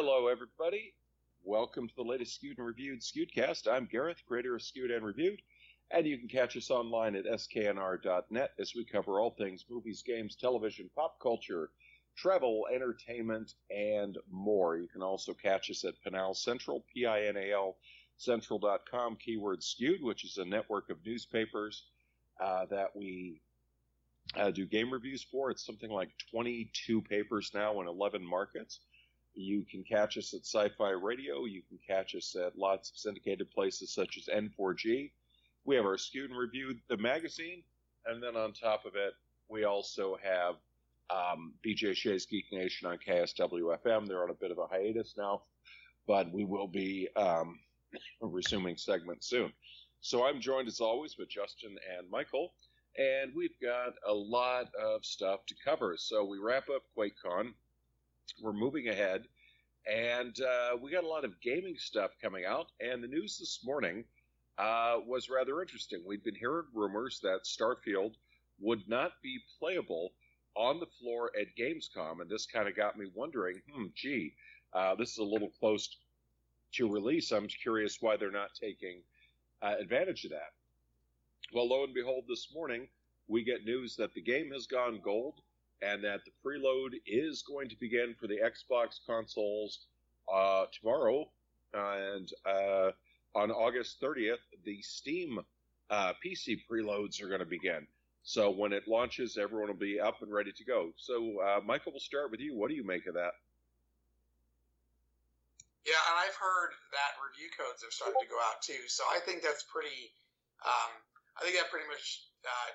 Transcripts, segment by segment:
Hello, everybody. Welcome to the latest Skewed and Reviewed Skewedcast. I'm Gareth, creator of Skewed and Reviewed, and you can catch us online at sknr.net as we cover all things movies, games, television, pop culture, travel, entertainment, and more. You can also catch us at Pinal Central, P-I-N-A-L Central.com, keyword skewed, which is a network of newspapers uh, that we uh, do game reviews for. It's something like 22 papers now in 11 markets. You can catch us at Sci Fi Radio. You can catch us at lots of syndicated places such as N4G. We have our Skewed and Reviewed, the magazine. And then on top of it, we also have um, BJ Shea's Geek Nation on KSWFM. They're on a bit of a hiatus now, but we will be um, resuming segments soon. So I'm joined as always with Justin and Michael, and we've got a lot of stuff to cover. So we wrap up QuakeCon we're moving ahead, and uh, we got a lot of gaming stuff coming out. And the news this morning uh, was rather interesting. We'd been hearing rumors that Starfield would not be playable on the floor at Gamescom, and this kind of got me wondering, hmm, gee, uh, this is a little close to release. I'm curious why they're not taking uh, advantage of that. Well, lo and behold, this morning we get news that the game has gone gold and that the preload is going to begin for the Xbox consoles uh, tomorrow, and uh, on August 30th, the Steam uh, PC preloads are going to begin. So when it launches, everyone will be up and ready to go. So, uh, Michael, we'll start with you. What do you make of that? Yeah, and I've heard that review codes have started to go out too. So I think that's pretty. Um, I think that pretty much uh,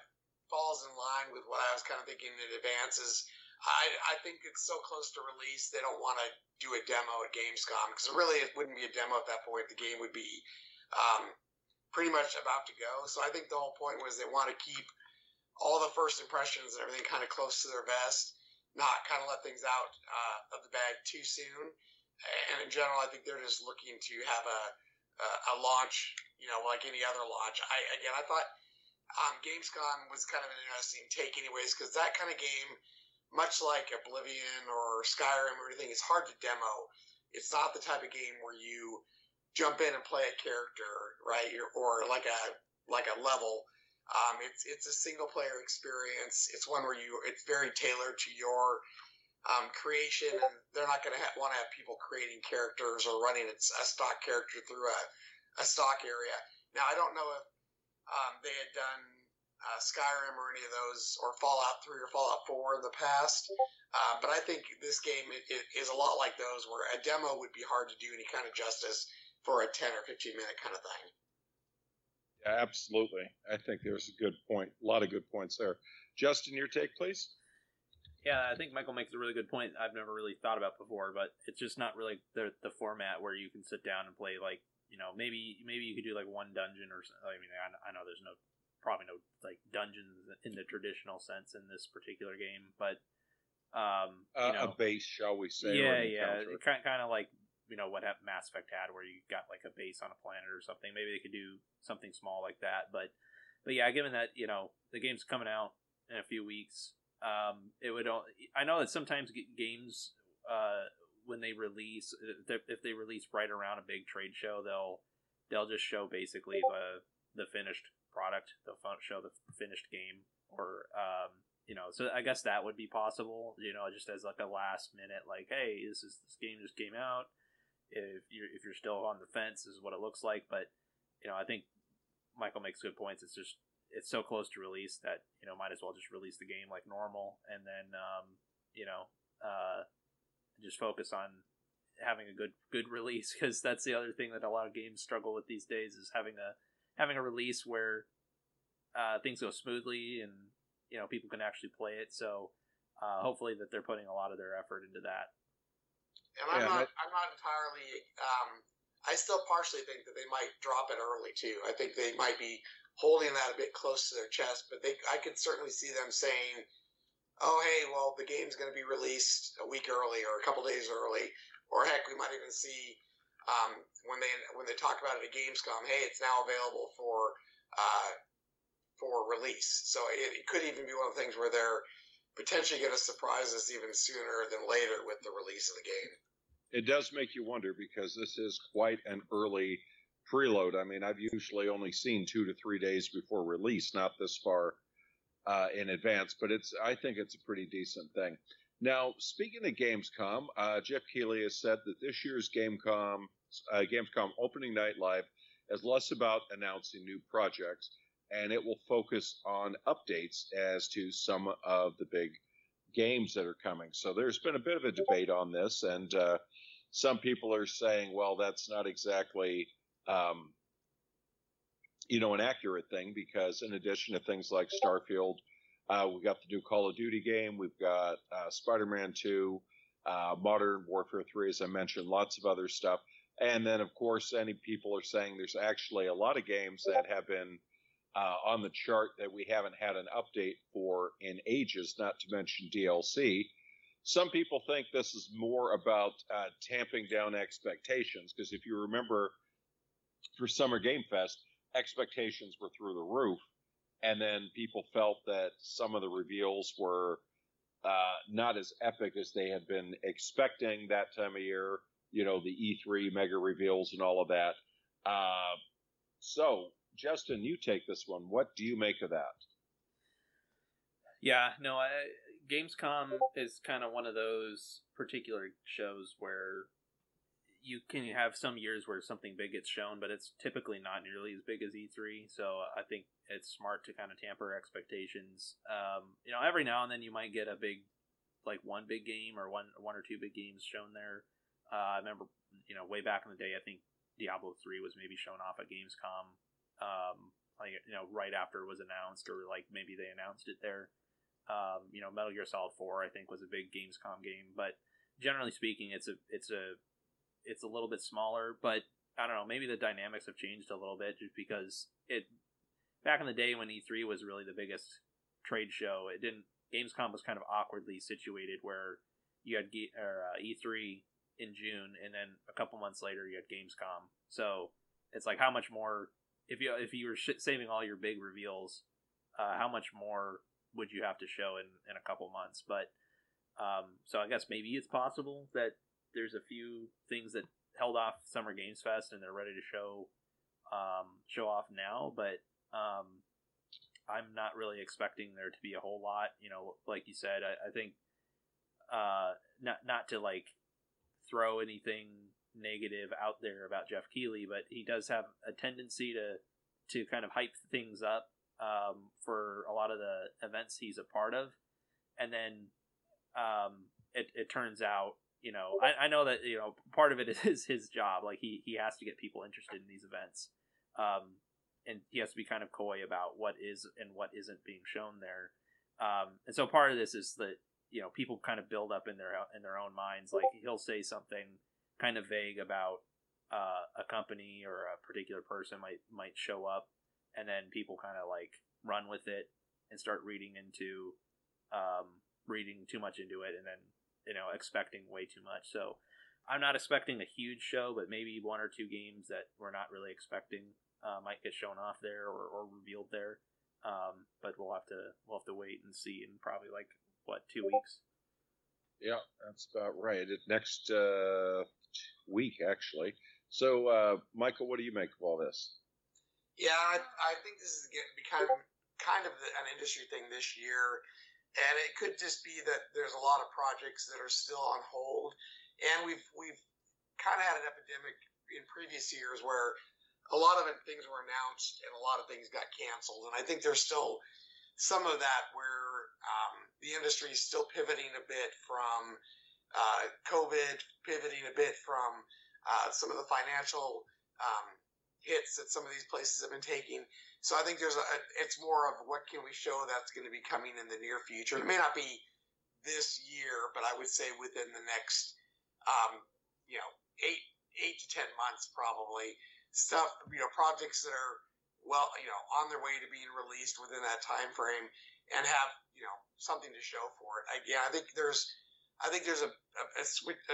falls in line with what I was kind of thinking in advance. Is I, I think it's so close to release, they don't want to do a demo at Gamescom because really it wouldn't be a demo at that point. The game would be um, pretty much about to go. So I think the whole point was they want to keep all the first impressions and everything kind of close to their vest, not kind of let things out uh, of the bag too soon. And in general, I think they're just looking to have a a, a launch, you know, like any other launch. I again, I thought um, Gamescom was kind of an interesting take, anyways, because that kind of game, much like Oblivion or Skyrim or anything, is hard to demo. It's not the type of game where you jump in and play a character, right, or like a like a level. Um, it's it's a single player experience. It's one where you it's very tailored to your um, creation, and they're not going to want to have people creating characters or running a stock character through a, a stock area. Now, I don't know if um, they had done uh, Skyrim or any of those, or Fallout 3 or Fallout 4 in the past. Uh, but I think this game it, it is a lot like those, where a demo would be hard to do any kind of justice for a 10 or 15 minute kind of thing. Yeah, absolutely. I think there's a good point. A lot of good points there. Justin, your take, please. Yeah, I think Michael makes a really good point. I've never really thought about before, but it's just not really the the format where you can sit down and play like you know, maybe maybe you could do like one dungeon or I mean, I, I know there's no probably no like dungeons in the traditional sense in this particular game, but um, you uh, know, a base, shall we say? Yeah, yeah, kind kind of like you know what Mass Effect had, where you got like a base on a planet or something. Maybe they could do something small like that, but but yeah, given that you know the game's coming out in a few weeks, um, it would. I know that sometimes games uh, when they release if they release right around a big trade show, they'll they'll just show basically the the finished product. They'll show the finished game, or um, you know. So I guess that would be possible. You know, just as like a last minute, like, hey, this is this game just came out. If you're if you're still on the fence, this is what it looks like. But you know, I think Michael makes good points. It's just it's so close to release that you know might as well just release the game like normal, and then um, you know. Uh, just focus on having a good good release because that's the other thing that a lot of games struggle with these days is having a having a release where uh, things go smoothly and you know people can actually play it. So uh, hopefully that they're putting a lot of their effort into that. And I'm yeah, not I'm not entirely. Um, I still partially think that they might drop it early too. I think they might be holding that a bit close to their chest, but they I could certainly see them saying oh hey, well the game's going to be released a week early or a couple days early, or heck, we might even see um, when they when they talk about it at Gamescom, hey, it's now available for uh, for release. So it, it, could even be one of the things where they're potentially going to surprise us even sooner than later with the release of the game. It does make you wonder because this is quite an early preload. I mean, I've usually only seen two to three days before release, not this far uh, in advance, but it's I think it's a pretty decent thing. Now, speaking of Gamescom, uh, Geoff Keighley has said that this year's Gamescom uh, Gamescom opening night live is less about announcing new projects and it will focus on updates as to some of the big games that are coming. So there's been a bit of a debate on this, and uh, some people are saying, well, that's not exactly, um, you know, an accurate thing because in addition to things like Starfield, uh, we got the new Call of Duty game, we've got uh, Spider-Man 2, uh, Modern Warfare 3, as I mentioned, lots of other stuff. And then, of course, any people are saying there's actually a lot of games that have been uh, on the chart that we haven't had an update for in ages, not to mention DLC. Some people think this is more about uh, tamping down expectations because if you remember for Summer Game Fest, expectations were through the roof. And then people felt that some of the reveals were uh, not as epic as they had been expecting that time of year. You know, the E3 mega reveals and all of that. Uh, so Justin, you take this one. What do you make of that? Yeah, no, I, Gamescom is kind of one of those particular shows where you can have some years where something big gets shown, but it's typically not nearly as big as E3. So I think it's smart to kind of tamper expectations. Um, you know, every now and then you might get a big, like one big game or one one or two big games shown there. Uh, I remember, you know, way back in the day, I think Diablo three was maybe shown off at Gamescom um, like you know right after it was announced, or like maybe they announced it there. Um, you know, Metal Gear Solid Four I think was a big Gamescom game, but generally speaking, it's a it's a it's a little bit smaller. But I don't know, maybe the dynamics have changed a little bit just because it back in the day when E3 was really the biggest trade show, it didn't Gamescom was kind of awkwardly situated where you had or, uh, E3 in June, and then a couple months later you had Gamescom. So it's like how much more if you if you were sh- saving all your big reveals, uh, how much more would you have to show in in a couple months? But um, so I guess maybe it's possible that there's a few things that held off Summer Games Fest and they're ready to show um, show off now, but um, I'm not really expecting there to be a whole lot. You know, like you said, I, I think uh, not not to like throw anything negative out there about Geoff Keighley, but he does have a tendency to to kind of hype things up um, for a lot of the events he's a part of, and then um, it, it turns out, you know, I, I know that you know part of it is his job. Like he he has to get people interested in these events, um, and he has to be kind of coy about what is and what isn't being shown there. Um, and so part of this is that you know people kind of build up in their in their own minds. Like he'll say something kind of vague about uh, a company or a particular person might might show up, and then people kind of like run with it and start reading into um, reading too much into it, and then you know expecting way too much. So I'm not expecting a huge show, but maybe one or two games that we're not really expecting uh, might get shown off there or, or revealed there. Um, but we'll have to we'll have to wait and see in probably like what two weeks. Yeah, that's about right. Next uh, week, actually. So, uh, Michael, what do you make of all this? Yeah, I, I think this is become kind of an industry thing this year, and it could just be that there's a lot of projects that are still on hold, and we've we've kind of had an epidemic in previous years where a lot of things were announced and a lot of things got canceled, and I think there's still some of that where um, the industry is still pivoting a bit from uh, COVID, pivoting a bit from uh, some of the financial um, hits that some of these places have been taking. So I think there's a, it's more of what can we show that's going to be coming in the near future. It may not be this year, but I would say within the next, um, you know, eight eight to ten months probably. Stuff, you know, projects that are well, you know, on their way to being released within that time frame and have you know something to show for it. Again, I think there's I think there's a, a, a,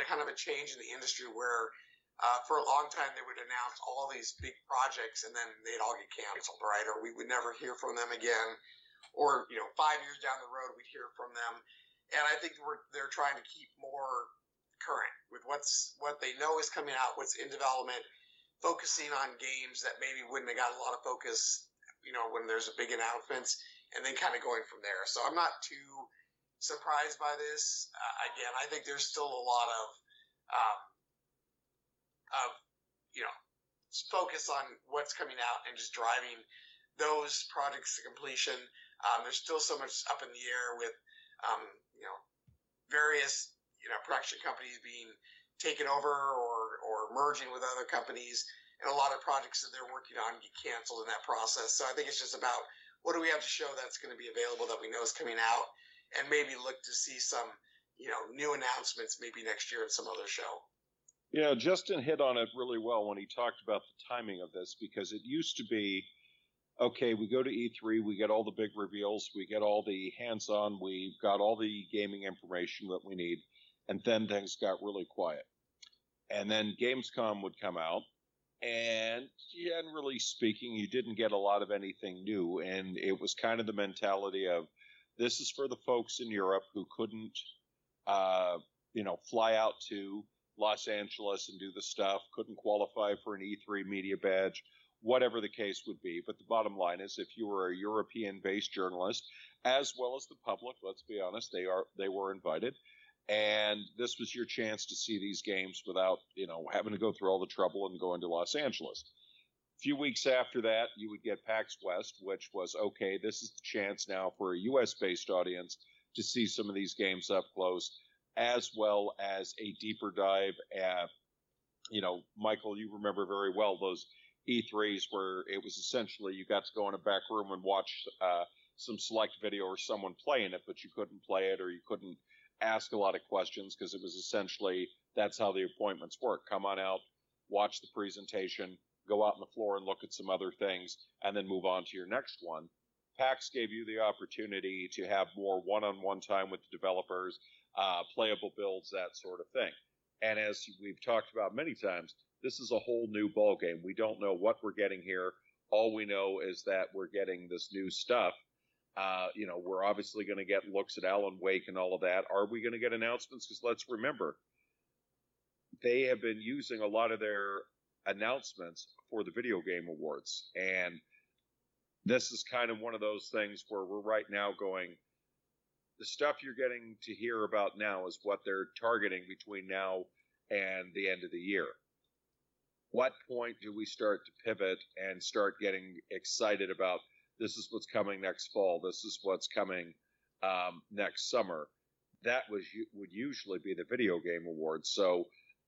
a kind of a change in the industry where uh, for a long time they would announce all these big projects and then they'd all get canceled, right? Or we would never hear from them again. Or you know, five years down the road we'd hear from them. And I think we're they're trying to keep more current with what's what they know is coming out, what's in development, focusing on games that maybe wouldn't have got a lot of focus, you know, when there's a big announcements, and then kind of going from there. So I'm not too surprised by this. Uh, again, I think there's still a lot of um, of you know focus on what's coming out and just driving those projects to completion. Um, there's still so much up in the air with um, you know various you know production companies being taken over or or merging with other companies, and a lot of projects that they're working on get canceled in that process. So I think it's just about what do we have to show that's going to be available that we know is coming out, and maybe look to see some you know new announcements maybe next year in some other show. Yeah, Justin hit on it really well when he talked about the timing of this because it used to be okay, we go to E3, we get all the big reveals, we get all the hands on, we've got all the gaming information that we need, and then things got really quiet. And then Gamescom would come out, and generally speaking, you didn't get a lot of anything new, and it was kind of the mentality of this is for the folks in Europe who couldn't, uh, you know, fly out to Los Angeles and do the stuff, couldn't qualify for an E3 media badge, whatever the case would be. But the bottom line is, if you were a European-based journalist, as well as the public, let's be honest, they are they were invited, and this was your chance to see these games without you know having to go through all the trouble and going to Los Angeles. A few weeks after that, you would get PAX West, which was okay. This is the chance now for a U.S.-based audience to see some of these games up close, as well as a deeper dive at, you know, Michael, you remember very well those E3s where it was essentially you got to go in a back room and watch uh, some select video or someone playing it, but you couldn't play it or you couldn't ask a lot of questions because it was essentially that's how the appointments work. Come on out, watch the presentation, go out on the floor and look at some other things, and then move on to your next one. PAX gave you the opportunity to have more one-on-one time with the developers, uh, playable builds, that sort of thing. And as we've talked about many times, this is a whole new ball game. We don't know what we're getting here. All we know is that we're getting this new stuff. Uh, you know, we're obviously going to get looks at Alan Wake and all of that. Are we going to get announcements? Because let's remember, they have been using a lot of their announcements for the video game awards, and this is kind of one of those things where we're right now going. The stuff you're getting to hear about now is what they're targeting between now and the end of the year what point do we start to pivot and start getting excited about this is what's coming next fall, this is what's coming um, next summer? That was would usually be the video game awards. So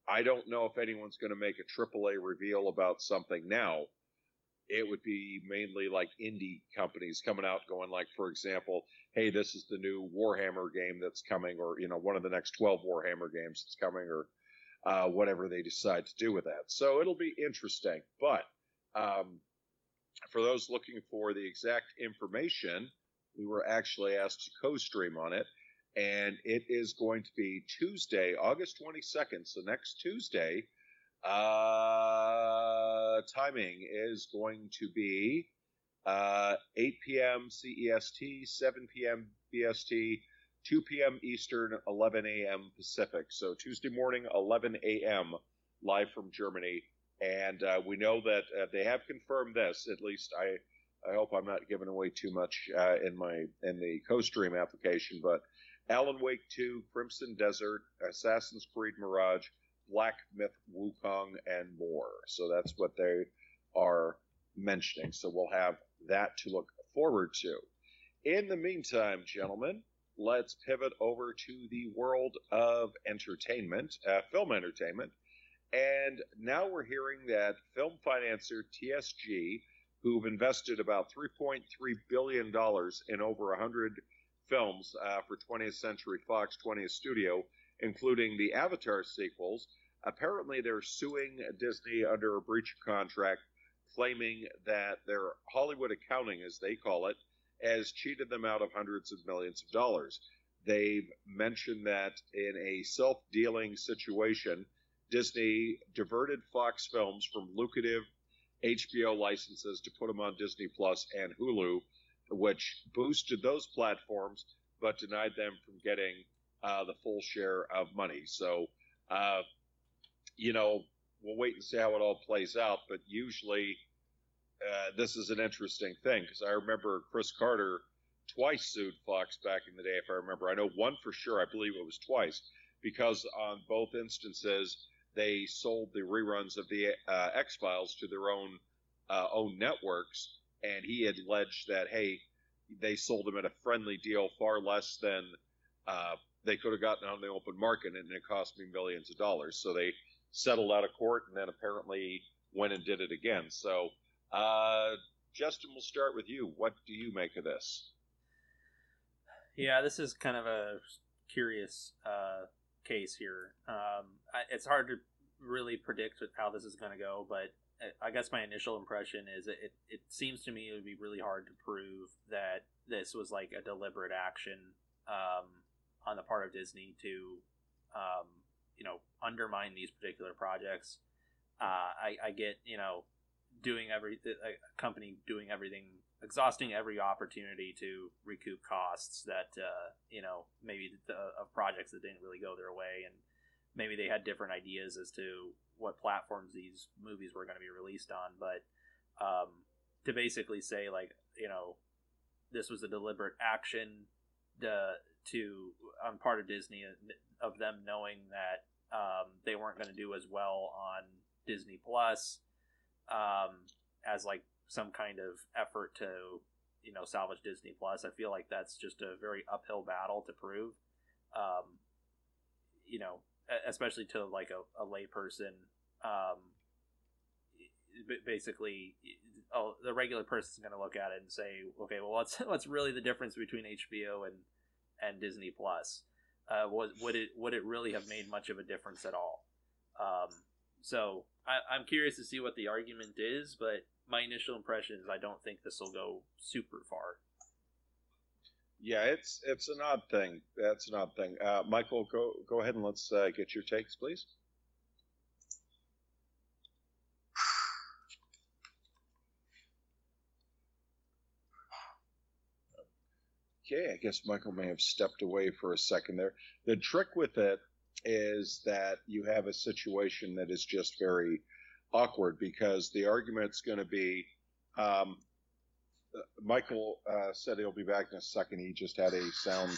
I don't know if anyone's going to make a AAA reveal about something now. It would be mainly like indie companies coming out, going like, for example, hey, this is the new Warhammer game that's coming, or you know, one of the next twelve Warhammer games that's coming, or uh, whatever they decide to do with that. So it'll be interesting. But um, for those looking for the exact information, we were actually asked to co-stream on it, and it is going to be Tuesday, August 22nd. So next Tuesday, uh, timing is going to be uh, 8 p.m. CEST, 7 p.m. BST, 2 p.m. Eastern, 11 a.m. Pacific. So Tuesday morning, 11 a.m. live from Germany. And uh, we know that uh, they have confirmed this. At least I, I hope I'm not giving away too much uh, in my in the co-stream application. But Alan Wake 2, Crimson Desert, Assassin's Creed Mirage, Black Myth Wukong, and more. So that's what they are mentioning. So we'll have that to look forward to. In the meantime, gentlemen, let's pivot over to the world of entertainment, uh, film entertainment. And now we're hearing that film financier TSG, who've invested about $3.3 billion in over 100 films uh, for 20th Century Fox 20th Studio, including the Avatar sequels, apparently they're suing Disney under a breach of contract, claiming that their Hollywood accounting, as they call it, has cheated them out of hundreds of millions of dollars. They've mentioned that in a self dealing situation, Disney diverted Fox films from lucrative HBO licenses to put them on Disney Plus and Hulu, which boosted those platforms but denied them from getting uh, the full share of money. So Uh, you know, we'll wait and see how it all plays out. But usually, uh, this is an interesting thing because I remember Chris Carter twice sued Fox back in the day, if I remember. I know one for sure. I believe it was twice because on both instances they sold the reruns of the uh, X Files to their own uh, own networks, and he had alleged that hey, they sold them at a friendly deal, far less than uh, they could have gotten on the open market, and it cost me millions of dollars. So they settled out of court, and then apparently went and did it again. So, uh, Justin, we'll start with you. What do you make of this? Yeah, this is kind of a curious uh, case here. Um, I, it's hard to really predict how this is going to go, but I guess my initial impression is it, it, it seems to me it would be really hard to prove that this was like a deliberate action um, on the part of Disney to, um, you know, undermine these particular projects. Uh, I, I get, you know, doing every a company doing everything, exhausting every opportunity to recoup costs that uh, you know maybe the, of projects that didn't really go their way, and maybe they had different ideas as to what platforms these movies were going to be released on. But um, to basically say like you know this was a deliberate action to, to on part of Disney of them knowing that um, they weren't going to do as well on Disney Plus um, as like some kind of effort to you know salvage Disney Plus. I feel like that's just a very uphill battle to prove. Um, you know, especially to like a, a layperson. Um, basically, oh, the regular person's going to look at it and say, okay, well, what's what's really the difference between HBO and and Disney Plus? Uh, was would it would it really have made much of a difference at all? Um, so I, I'm curious to see what the argument is, but my initial impression is I don't think this will go super far. Yeah, it's it's an odd thing. That's an odd thing. Uh, Michael, go go ahead and let's uh, get your takes, please. Okay, I guess Michael may have stepped away for a second there. The trick with it is that you have a situation that is just very awkward because the argument's going to be um, Michael uh, said he'll be back in a second. He just had a sound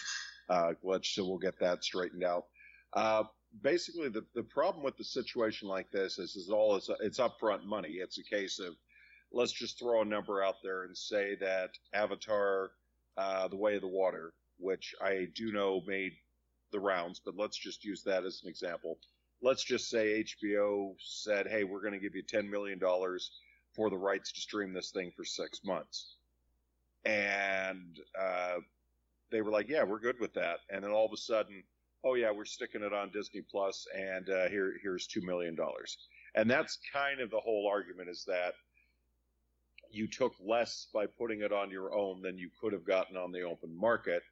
uh, glitch, so we'll get that straightened out. Uh, basically, the, the problem with the situation like this is, is all it's, it's upfront money. It's a case of let's just throw a number out there and say that Avatar, uh, The Way of the Water, which I do know made the rounds, but let's just use that as an example. Let's just say HBO said, hey, we're going to give you $10 million for the rights to stream this thing for six months. And uh, they were like, yeah, we're good with that. And then all of a sudden, oh, yeah, we're sticking it on Disney Plus, and uh, here, here's $2 million. And that's kind of the whole argument is that you took less by putting it on your own than you could have gotten on the open market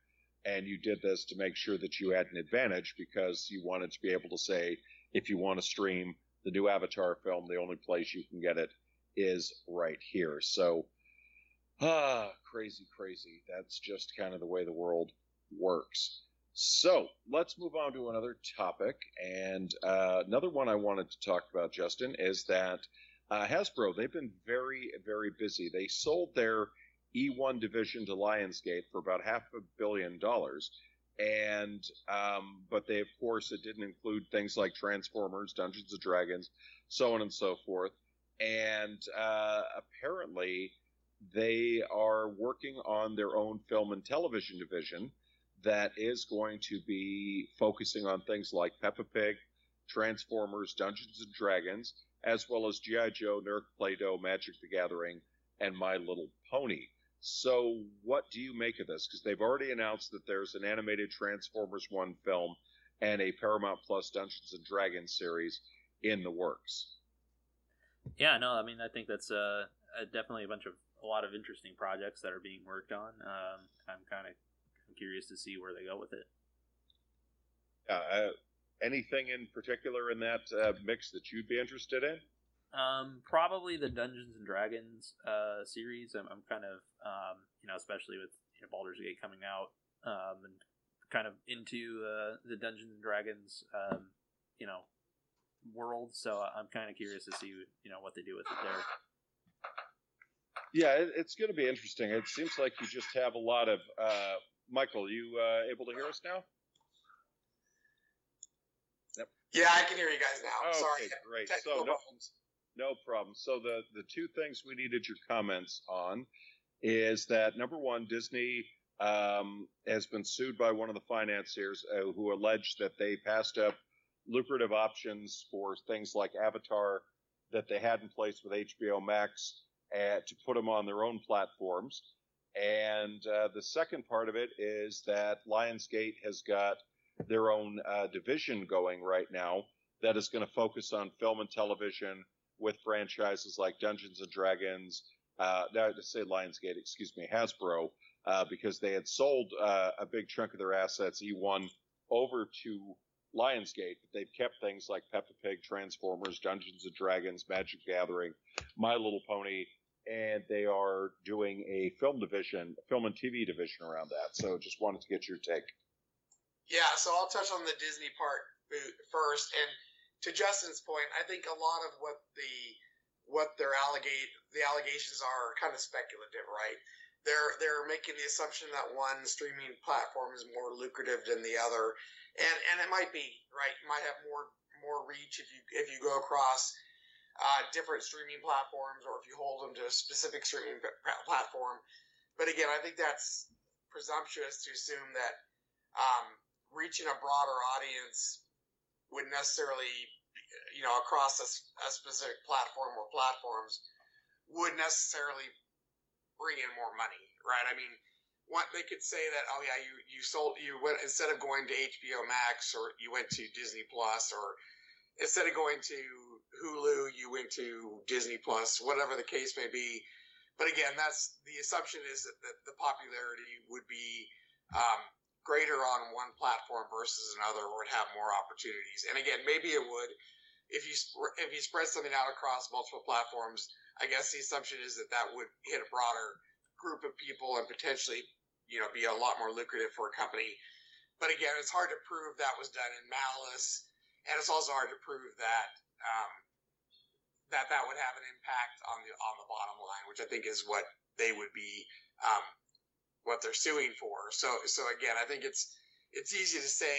and you did this to make sure that you had an advantage because you wanted to be able to say if you want to stream the new Avatar film, the only place you can get it is right here. So, ah, crazy, crazy. That's just kind of the way the world works. So let's move on to another topic. And uh, another one I wanted to talk about, Justin, is that uh, Hasbro, they've been very, very busy. They sold their E1 division to Lionsgate for about half a billion dollars. And, um, but they, of course, it didn't include things like Transformers, Dungeons and Dragons, so on and so forth. And uh, apparently, they are working on their own film and television division that is going to be focusing on things like Peppa Pig, Transformers, Dungeons and Dragons, as well as G.I. Joe, Nerf, Play Doh, Magic the Gathering, and My Little Pony. So, what do you make of this? Because they've already announced that there's an animated Transformers 1 film and a Paramount Plus Dungeons and Dragons series in the works. Yeah, no, I mean, I think that's uh, definitely a bunch of a lot of interesting projects that are being worked on. Um, I'm kind of curious to see where they go with it. Yeah uh, anything in particular in that uh, mix that you'd be interested in? Um, probably the Dungeons and Dragons uh, series. I'm, I'm kind of um, you know, especially with you know, Baldur's Gate coming out, um, and kind of into uh, the Dungeons and Dragons, um, you know world. So I'm kind of curious to see you know what they do with it there. Yeah, it, it's going to be interesting. It seems like you just have a lot of uh, Michael. You uh, able to hear us now? Yeah, I can hear you guys now. Okay, Sorry, great. technical So no, problems. no problem. So the the two things we needed your comments on is that number one, Disney um, has been sued by one of the financiers uh, who alleged that they passed up lucrative options for things like Avatar that they had in place with HBO Max uh, to put them on their own platforms. And uh, the second part of it is that Lionsgate has got their own uh, division going right now that is going to focus on film and television with franchises like Dungeons and Dragons. Uh, no, to say Lionsgate, excuse me, Hasbro, uh, because they had sold uh, a big chunk of their assets, E1, over to Lionsgate. But they've kept things like Peppa Pig, Transformers, Dungeons and Dragons, Magic Gathering, My Little Pony, and they are doing a film division, film and TV division around that. So just wanted to get your take. Yeah, so I'll touch on the Disney part first. And to Justin's point, I think a lot of what the what their allegate the allegations are kind of speculative, right? They're they're making the assumption that one streaming platform is more lucrative than the other, and and it might be right. You might have more more reach if you if you go across uh, different streaming platforms or if you hold them to a specific streaming p- platform. But again, I think that's presumptuous to assume that um, reaching a broader audience would necessarily, you know, across a specific platform or platforms would necessarily bring in more money, right? I mean, what they could say that, oh yeah, you you sold you went instead of going to HBO Max or you went to Disney Plus or instead of going to Hulu, you went to Disney Plus, whatever the case may be. But again, that's the assumption is that, that the popularity would be um, greater on one platform versus another, would have more opportunities. And again, maybe it would if you if you spread something out across multiple platforms. I guess the assumption is that that would hit a broader group of people and potentially, you know, be a lot more lucrative for a company. But again, it's hard to prove that was done in malice, and it's also hard to prove that um, that that would have an impact on the on the bottom line, which I think is what they would be um, what they're suing for. So so again, I think it's it's easy to say,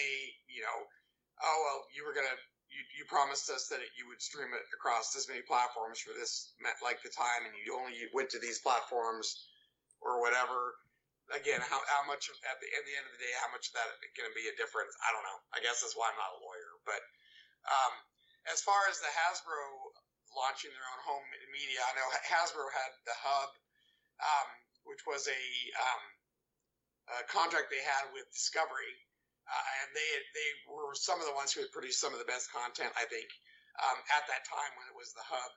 you know, oh well, you were gonna you, you promised us that you would stream it across this many platforms for this like the time, and you only went to these platforms or whatever. Again, how, how much at the, at the end of the day, how much of that is going to be a difference? I don't know. I guess that's why I'm not a lawyer. But um, as far as the Hasbro launching their own home media, I know Hasbro had the Hub, um, which was a, um, a contract they had with Discovery, uh, and they they were some of the ones who had produced some of the best content, I think, um, at that time when it was the Hub.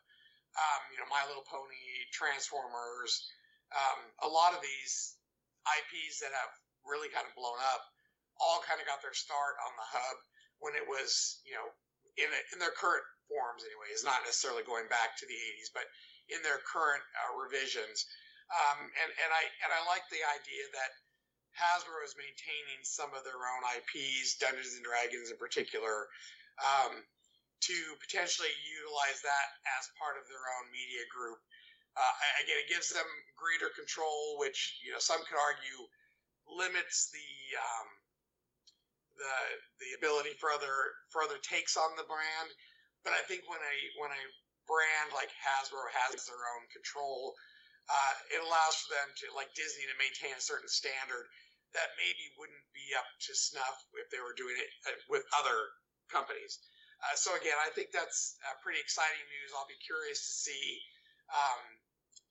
Um, you know, My Little Pony, Transformers, um, a lot of these IPs that have really kind of blown up, all kind of got their start on the Hub when it was, you know, in a, in their current forms anyway. It's not necessarily going back to the 80s, but in their current uh, revisions. Um, and and I and I like the idea that Hasbro is maintaining some of their own IPs, Dungeons and Dragons in particular, um, to potentially utilize that as part of their own media group. Uh, again, it gives them greater control, which you know some could argue limits the um, the the ability for other for other takes on the brand. But I think when a when a brand like Hasbro has their own control, uh, it allows for them to like Disney to maintain a certain standard that maybe wouldn't be up to snuff if they were doing it uh, with other companies. Uh, so again, I think that's uh, pretty exciting news. I'll be curious to see um,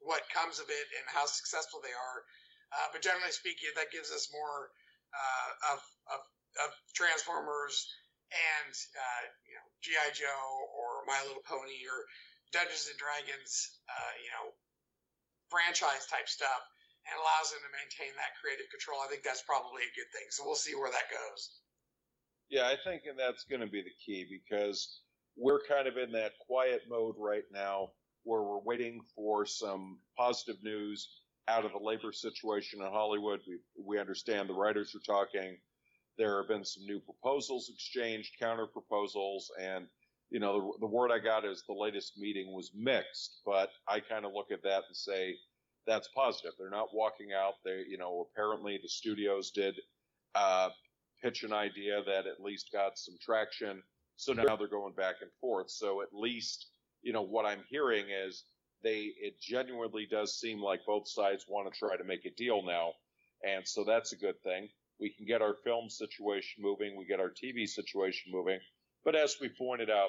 what comes of it and how successful they are. Uh, but generally speaking, that gives us more uh, of, of, of Transformers and uh, you know GI Joe or My Little Pony or Dungeons and Dragons, you know, franchise type stuff, and allows them to maintain that creative control. I think that's probably a good thing. So we'll see where that goes. Yeah, I think and that's going to be the key because we're kind of in that quiet mode right now where we're waiting for some positive news out of the labor situation in Hollywood. We we understand the writers are talking There have been some new proposals exchanged, counter proposals, and you know the, the word I got is the latest meeting was mixed. But I kind of look at that and say that's positive. They're not walking out. They, you know, apparently the studios did uh, pitch an idea that at least got some traction. So now they're going back and forth. So at least, you know, what I'm hearing is they, it genuinely does seem like both sides want to try to make a deal now. And so that's a good thing. We can get our film situation moving. We get our TV situation moving. But as we pointed out,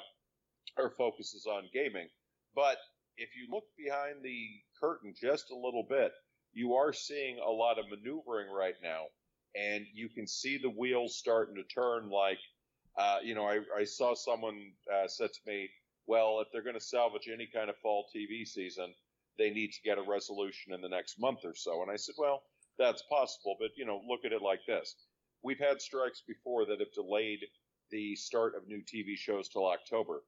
our focus is on gaming. But if you look behind the curtain just a little bit, you are seeing a lot of maneuvering right now, and you can see the wheels starting to turn. Like, uh, you know, I, I saw someone uh, said to me, "Well, if they're going to salvage any kind of fall TV season, they need to get a resolution in the next month or so." And I said, "Well, that's possible, but you know, look at it like this: we've had strikes before that have delayed the start of new TV shows till October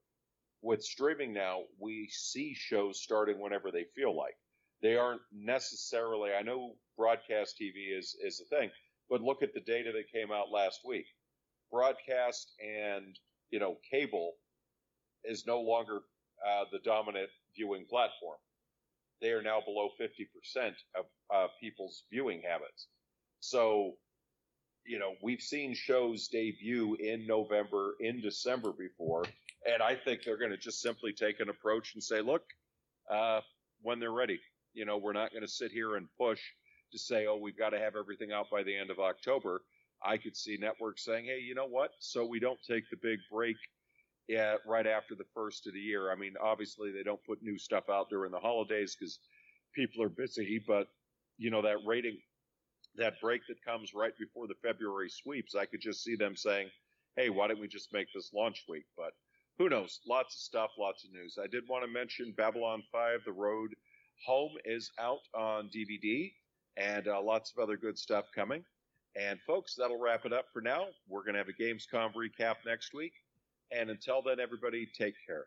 with streaming now, we see shows starting whenever they feel like. They aren't necessarily. I know broadcast TV is is a thing, but look at the data that came out last week. Broadcast and you know cable is no longer uh, the dominant viewing platform. They are now below 50% of uh, people's viewing habits. So, you know, we've seen shows debut in November, in December before, and I think they're going to just simply take an approach and say, look, uh, when they're ready, you know, we're not going to sit here and push to say, oh, we've got to have everything out by the end of October. I could see networks saying, hey, you know what? So we don't take the big break right after the first of the year. I mean, obviously they don't put new stuff out during the holidays because people are busy, but you know that rating, that break that comes right before the February sweeps, I could just see them saying, "Hey, why don't we just make this launch week?" But who knows? Lots of stuff, lots of news. I did want to mention Babylon 5, The Road Home is out on DVD, and uh, lots of other good stuff coming. And folks, that'll wrap it up for now. We're going to have a Gamescom recap next week. And until then, everybody, take care.